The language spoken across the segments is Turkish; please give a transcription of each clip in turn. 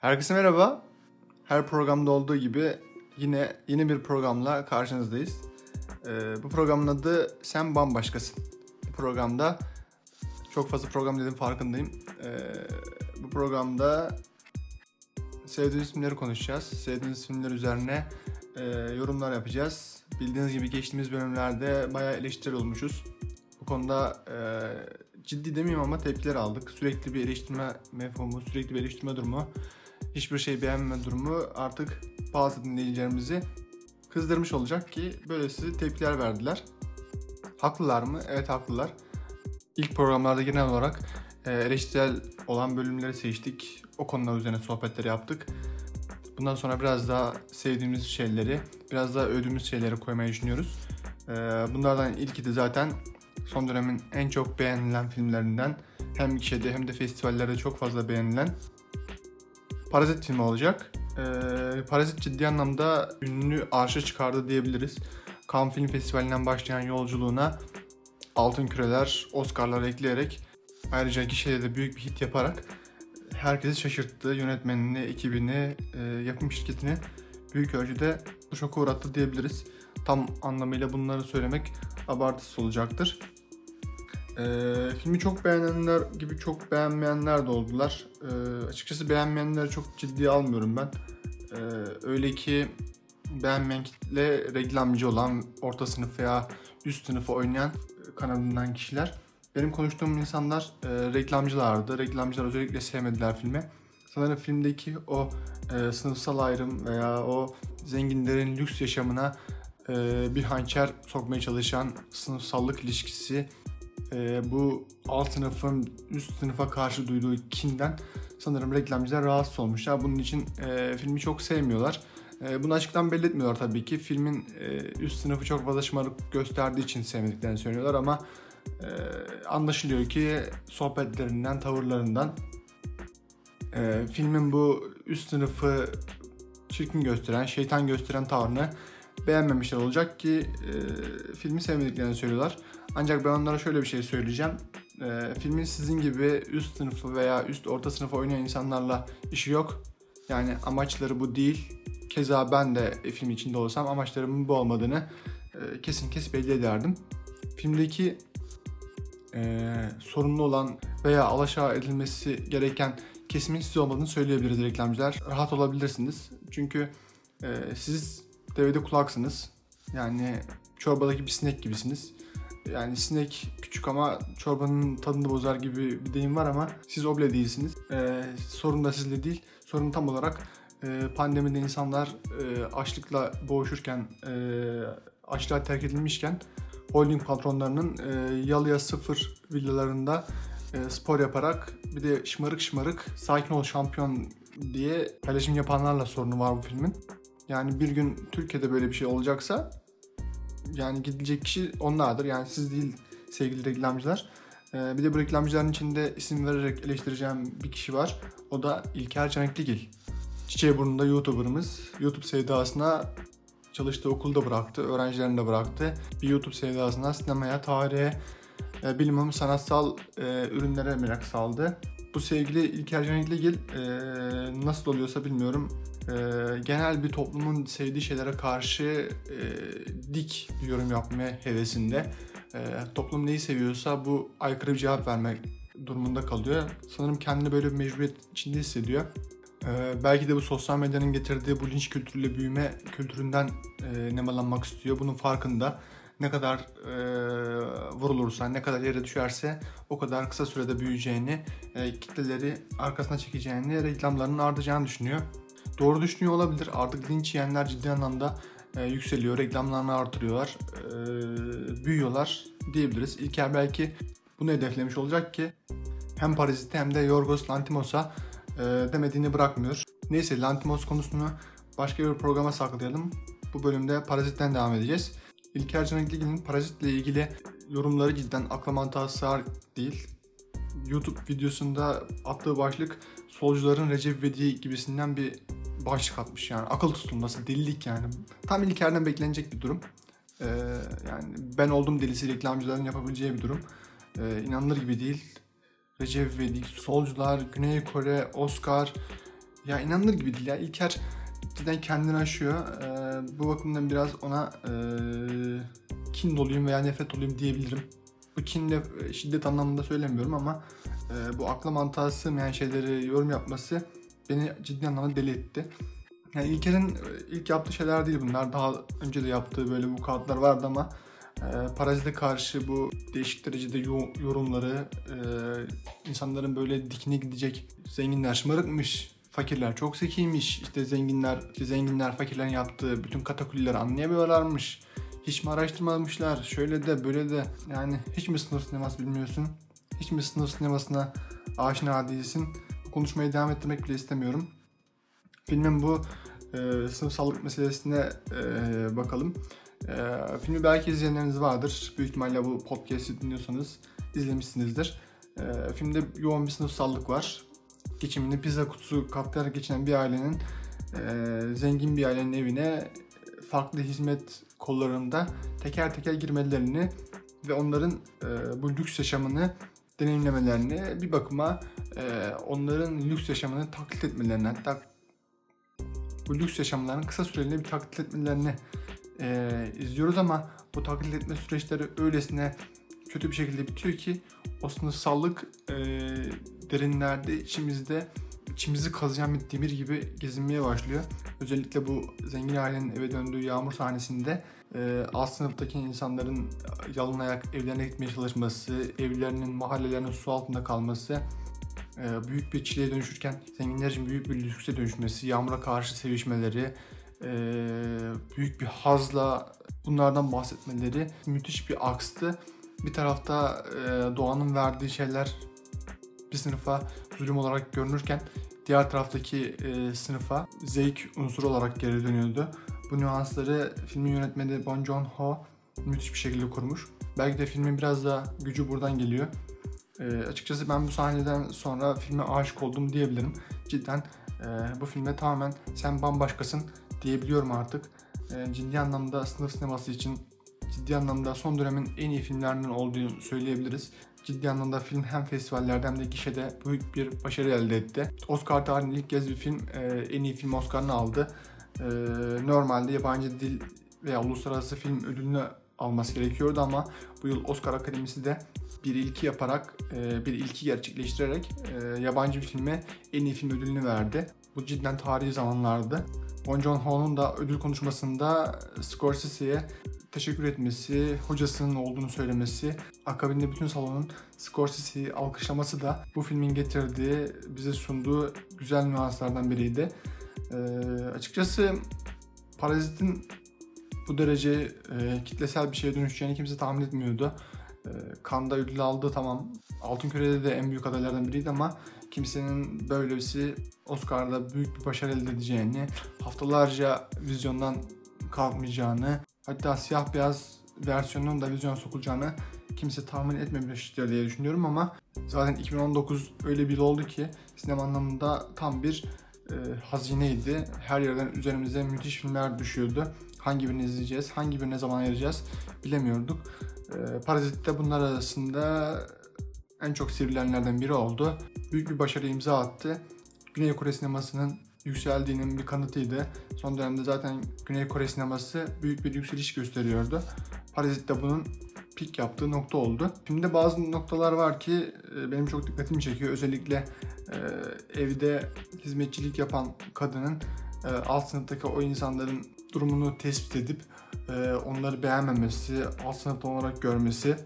Herkese merhaba. Her programda olduğu gibi yine yeni bir programla karşınızdayız. Ee, bu programın adı Sen Bambaşkasın. Bu programda çok fazla program dedim farkındayım. Ee, bu programda sevdiğiniz filmleri konuşacağız. Sevdiğiniz filmler üzerine e, yorumlar yapacağız. Bildiğiniz gibi geçtiğimiz bölümlerde bayağı eleştiri olmuşuz. Bu konuda e, ciddi demeyeyim ama tepkiler aldık. Sürekli bir eleştirme mefhumu, sürekli bir eleştirme durumu, hiçbir şey beğenmeme durumu artık bazı dinleyicilerimizi kızdırmış olacak ki böylesi tepkiler verdiler. Haklılar mı? Evet haklılar. İlk programlarda genel olarak eleştirel olan bölümleri seçtik. O konular üzerine sohbetler yaptık. Bundan sonra biraz daha sevdiğimiz şeyleri, biraz daha övdüğümüz şeyleri koymayı düşünüyoruz. E, bunlardan ilki de zaten son dönemin en çok beğenilen filmlerinden hem gişede hem de festivallerde çok fazla beğenilen Parazit filmi olacak. Ee, Parazit ciddi anlamda ünlü arşa çıkardı diyebiliriz. Cannes Film Festivali'nden başlayan yolculuğuna altın küreler, Oscar'lar ekleyerek ayrıca gişede de büyük bir hit yaparak herkesi şaşırttı. Yönetmenini, ekibini, e, yapım şirketini büyük ölçüde şoka uğrattı diyebiliriz. Tam anlamıyla bunları söylemek abartısı olacaktır. Ee, filmi çok beğenenler gibi çok beğenmeyenler de oldular. Ee, açıkçası beğenmeyenleri çok ciddiye almıyorum ben. Ee, öyle ki beğenmeyen kitle reklamcı olan orta sınıf veya üst sınıfı oynayan kanalından kişiler. Benim konuştuğum insanlar e, reklamcılardı. Reklamcılar özellikle sevmediler filmi. Sanırım filmdeki o e, sınıfsal ayrım veya o zenginlerin lüks yaşamına e, bir hançer sokmaya çalışan sınıfsallık ilişkisi e, bu alt sınıfın üst sınıfa karşı duyduğu kinden sanırım reklamcılar rahatsız olmuşlar. Bunun için e, filmi çok sevmiyorlar. E, bunu açıktan belli etmiyorlar tabii ki. Filmin e, üst sınıfı çok fazla şımarık gösterdiği için sevmediklerini söylüyorlar ama anlaşılıyor ki sohbetlerinden, tavırlarından e, filmin bu üst sınıfı çirkin gösteren, şeytan gösteren tavrını beğenmemişler olacak ki e, filmi sevmediklerini söylüyorlar. Ancak ben onlara şöyle bir şey söyleyeceğim. E, filmin sizin gibi üst sınıfı veya üst orta sınıfı oynayan insanlarla işi yok. Yani amaçları bu değil. Keza ben de film içinde olsam amaçlarımın bu olmadığını e, kesin kes belli ederdim. Filmdeki e, sorunlu olan veya alaşağı edilmesi gereken kesimin siz olmadığını söyleyebiliriz reklamcılar. Rahat olabilirsiniz. Çünkü e, siz devede kulaksınız. Yani çorbadaki bir sinek gibisiniz. Yani sinek küçük ama çorbanın tadını bozar gibi bir deyim var ama siz o bile değilsiniz. Ee, sorun da sizle değil. Sorun tam olarak e, pandemide insanlar e, açlıkla boğuşurken, e, açlığa terk edilmişken holding patronlarının e, yalıya sıfır villalarında e, spor yaparak bir de şımarık şımarık sakin ol şampiyon diye paylaşım yapanlarla sorunu var bu filmin. Yani bir gün Türkiye'de böyle bir şey olacaksa yani gidilecek kişi onlardır. Yani siz değil sevgili reklamcılar. Ee, bir de bu reklamcıların içinde isim vererek eleştireceğim bir kişi var. O da İlker Canekligil. Çiçeği burnunda YouTuber'ımız. YouTube sevdasına çalıştığı okulda bıraktı, öğrencilerini de bıraktı. Bir YouTube sevdasına sinemaya, tarihe, e, bilimum, sanatsal e, ürünlere merak saldı. Bu sevgili İlker Canekligil e, nasıl oluyorsa bilmiyorum e, genel bir toplumun sevdiği şeylere karşı e, dik bir yorum yapmaya hevesinde. E, toplum neyi seviyorsa bu aykırı bir cevap vermek durumunda kalıyor. Sanırım kendini böyle bir mecburiyet içinde hissediyor. E, belki de bu sosyal medyanın getirdiği bu linç kültürüyle büyüme kültüründen e, nemalanmak istiyor. Bunun farkında ne kadar e, vurulursa, ne kadar yere düşerse o kadar kısa sürede büyüyeceğini, e, kitleleri arkasına çekeceğini, reklamlarının artacağını düşünüyor. Doğru düşünüyor olabilir. Artık linç yiyenler ciddi anlamda e, yükseliyor. Reklamlarını artırıyorlar. E, büyüyorlar diyebiliriz. İlker belki bunu hedeflemiş olacak ki hem Parazit'e hem de Yorgos Lantimos'a e, demediğini bırakmıyor. Neyse Lantimos konusunu başka bir programa saklayalım. Bu bölümde Parazit'ten devam edeceğiz. İlker Canekli'nin Parazit'le ilgili yorumları cidden akla mantığa sığar değil. YouTube videosunda attığı başlık solcuların Recep İvedik gibisinden bir başlık atmış yani akıl tutulması, delilik yani. Tam İlker'den beklenecek bir durum. Ee, yani ben oldum delisi reklamcıların yapabileceği bir durum. Ee, inanılır gibi değil. Recep İvedik, Solcular, Güney Kore, Oscar. Ya inanılır gibi değil ya. İlker cidden kendini aşıyor. Ee, bu bakımdan biraz ona e, kin doluyum veya nefret doluyum diyebilirim. Bu kinle şiddet anlamında söylemiyorum ama e, bu akla mantığa sığmayan şeyleri yorum yapması beni ciddi anlamda deli etti. Yani İlker'in e, ilk yaptığı şeyler değil bunlar. Daha önce de yaptığı böyle bu kağıtlar vardı ama e, parazite karşı bu değişik derecede yorumları, e, insanların böyle dikine gidecek zenginler şımarıkmış, fakirler çok zekiymiş, işte zenginler, işte zenginler fakirlerin yaptığı bütün katakullileri anlayamıyorlarmış, hiç mi araştırmamışlar, şöyle de böyle de yani hiç mi sınıf sineması bilmiyorsun, hiç mi sınıf sinemasına aşina değilsin, konuşmayı devam ettirmek bile istemiyorum. Filmin bu e, sınıfsallık meselesine e, bakalım. E, filmi belki izleyenleriniz vardır. Büyük ihtimalle bu podcast'i dinliyorsanız izlemişsinizdir. E, filmde yoğun bir sınıfsallık var. Geçimini pizza kutusu katlayarak geçinen bir ailenin e, zengin bir ailenin evine farklı hizmet kollarında teker teker girmelerini ve onların e, bu lüks yaşamını deneyimlemelerini bir bakıma e, onların lüks yaşamını taklit etmelerini hatta bu lüks yaşamlarını kısa süreli bir taklit etmelerini e, izliyoruz ama bu taklit etme süreçleri öylesine kötü bir şekilde bitiyor ki o sınıfsallık e, derinlerde içimizde içimizi kazıyan bir demir gibi gezinmeye başlıyor. Özellikle bu zengin ailenin eve döndüğü yağmur sahnesinde e, alt sınıftaki insanların yalın ayak evlerine gitmeye çalışması, evlerinin, mahallelerinin su altında kalması e, büyük bir çileye dönüşürken zenginler için büyük bir lükse dönüşmesi, yağmura karşı sevişmeleri, e, büyük bir hazla bunlardan bahsetmeleri müthiş bir akstı. Bir tarafta e, doğanın verdiği şeyler bir sınıfa zulüm olarak görünürken diğer taraftaki e, sınıfa zevk unsuru olarak geri dönüyordu. Bu nüansları filmin yönetmeni Bon Joon-ho müthiş bir şekilde kurmuş. Belki de filmin biraz da gücü buradan geliyor. E, açıkçası ben bu sahneden sonra filme aşık oldum diyebilirim. Cidden e, bu filme tamamen sen bambaşkasın diyebiliyorum artık. E, ciddi anlamda sınıf sineması için ciddi anlamda son dönemin en iyi filmlerinden olduğunu söyleyebiliriz. Ciddi anlamda film hem festivallerde hem de gişede büyük bir başarı elde etti. Oscar tarihinde ilk kez bir film e, en iyi film Oscar'ını aldı. E, normalde yabancı dil veya uluslararası film ödülünü alması gerekiyordu ama bu yıl Oscar Akademisi de bir ilki yaparak, e, bir ilki gerçekleştirerek yabancı bir filme en iyi film ödülünü verdi. Bu cidden tarihi zamanlardı. Bon Joon-ho'nun da ödül konuşmasında Scorsese'ye teşekkür etmesi, hocasının olduğunu söylemesi, akabinde bütün salonun Scorsese'yi alkışlaması da bu filmin getirdiği, bize sunduğu güzel nüanslardan biriydi. Ee, açıkçası Parazit'in bu derece e, kitlesel bir şeye dönüşeceğini kimse tahmin etmiyordu. E, Kanda ödül aldı tamam. Altın Küre'de de en büyük adaylardan biriydi ama kimsenin böylesi Oscar'da büyük bir başarı elde edeceğini, haftalarca vizyondan kalkmayacağını, hatta siyah beyaz versiyonunun da vizyona sokulacağını kimse tahmin etmemiştir diye düşünüyorum ama zaten 2019 öyle bir yıl oldu ki sinema anlamında tam bir e, hazineydi. Her yerden üzerimize müthiş filmler düşüyordu. Hangi birini izleyeceğiz, hangi birine zaman ayıracağız bilemiyorduk. E, Parazit de bunlar arasında en çok sivrilenlerden biri oldu. Büyük bir başarı imza attı. Güney Kore sinemasının yükseldiğinin bir kanıtıydı. Son dönemde zaten Güney Kore sineması büyük bir yükseliş gösteriyordu. Parazit de bunun pik yaptığı nokta oldu. Filmde bazı noktalar var ki e, benim çok dikkatimi çekiyor. Özellikle e, evde hizmetçilik yapan kadının e, alt sınıftaki o insanların durumunu tespit edip onları beğenmemesi, alt sınıfta olarak görmesi.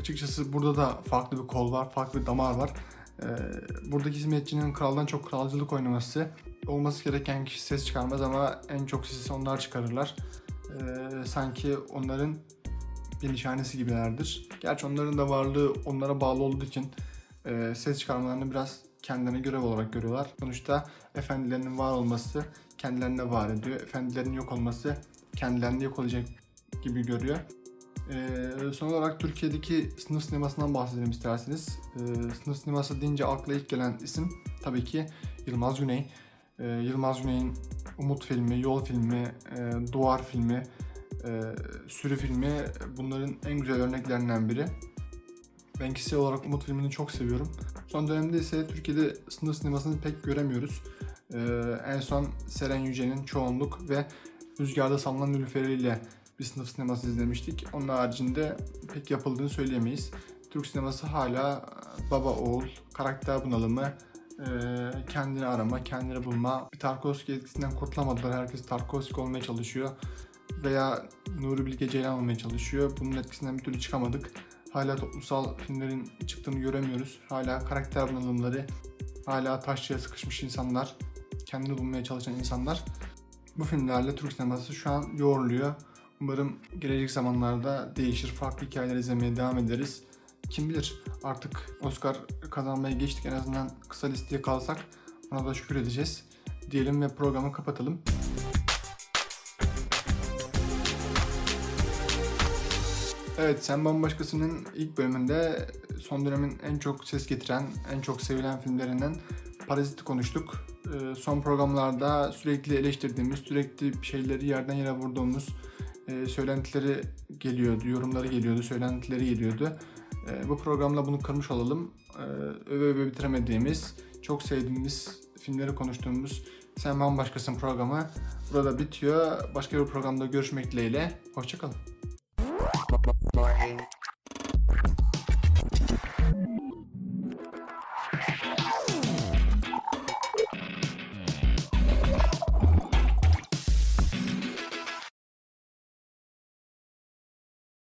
Açıkçası burada da farklı bir kol var, farklı bir damar var. Buradaki hizmetçinin kraldan çok kralcılık oynaması olması gereken kişi ses çıkarmaz ama en çok sesi onlar çıkarırlar. Sanki onların bir nişanesi gibilerdir. Gerçi onların da varlığı onlara bağlı olduğu için e, ses çıkarmalarını biraz kendilerine görev olarak görüyorlar. Sonuçta efendilerinin var olması kendilerine var ediyor. Efendilerin yok olması kendilerini yok olacak gibi görüyor. Ee, son olarak Türkiye'deki sınıf sinemasından bahsedelim isterseniz. Ee, sınıf sineması deyince akla ilk gelen isim tabii ki Yılmaz Güney. e, Yılmaz Güney'in Umut filmi, Yol filmi, e, Duvar filmi, e, Sürü filmi bunların en güzel örneklerinden biri. Ben kişisel olarak Umut filmini çok seviyorum. Son dönemde ise Türkiye'de sınıf sinemasını pek göremiyoruz. Ee, en son Seren Yüce'nin Çoğunluk ve Rüzgarda Sallanan Nülüferi ile bir sınıf sineması izlemiştik. Onun haricinde pek yapıldığını söyleyemeyiz. Türk sineması hala baba oğul, karakter bunalımı, e, kendini arama, kendini bulma. Bir Tarkovski etkisinden kurtulamadılar. Herkes Tarkovski olmaya çalışıyor. Veya Nuri Bilge Ceylan olmaya çalışıyor. Bunun etkisinden bir türlü çıkamadık. Hala toplumsal filmlerin çıktığını göremiyoruz. Hala karakter bunalımları, hala taşçıya sıkışmış insanlar, kendini bulmaya çalışan insanlar. Bu filmlerle Türk sineması şu an yoğruluyor. Umarım gelecek zamanlarda değişir, farklı hikayeler izlemeye devam ederiz. Kim bilir artık Oscar kazanmaya geçtik en azından kısa listeye kalsak ona da şükür edeceğiz. Diyelim ve programı kapatalım. Evet, Sen Bambaşkası'nın ilk bölümünde son dönemin en çok ses getiren, en çok sevilen filmlerinden Parazit'i konuştuk. Ee, son programlarda sürekli eleştirdiğimiz, sürekli şeyleri yerden yere vurduğumuz e, söylentileri geliyordu, yorumları geliyordu, söylentileri geliyordu. E, bu programda bunu kırmış olalım. E, öve öve bitiremediğimiz, çok sevdiğimiz filmleri konuştuğumuz Sen Bambaşkasın programı burada bitiyor. Başka bir programda görüşmek dileğiyle. Hoşçakalın.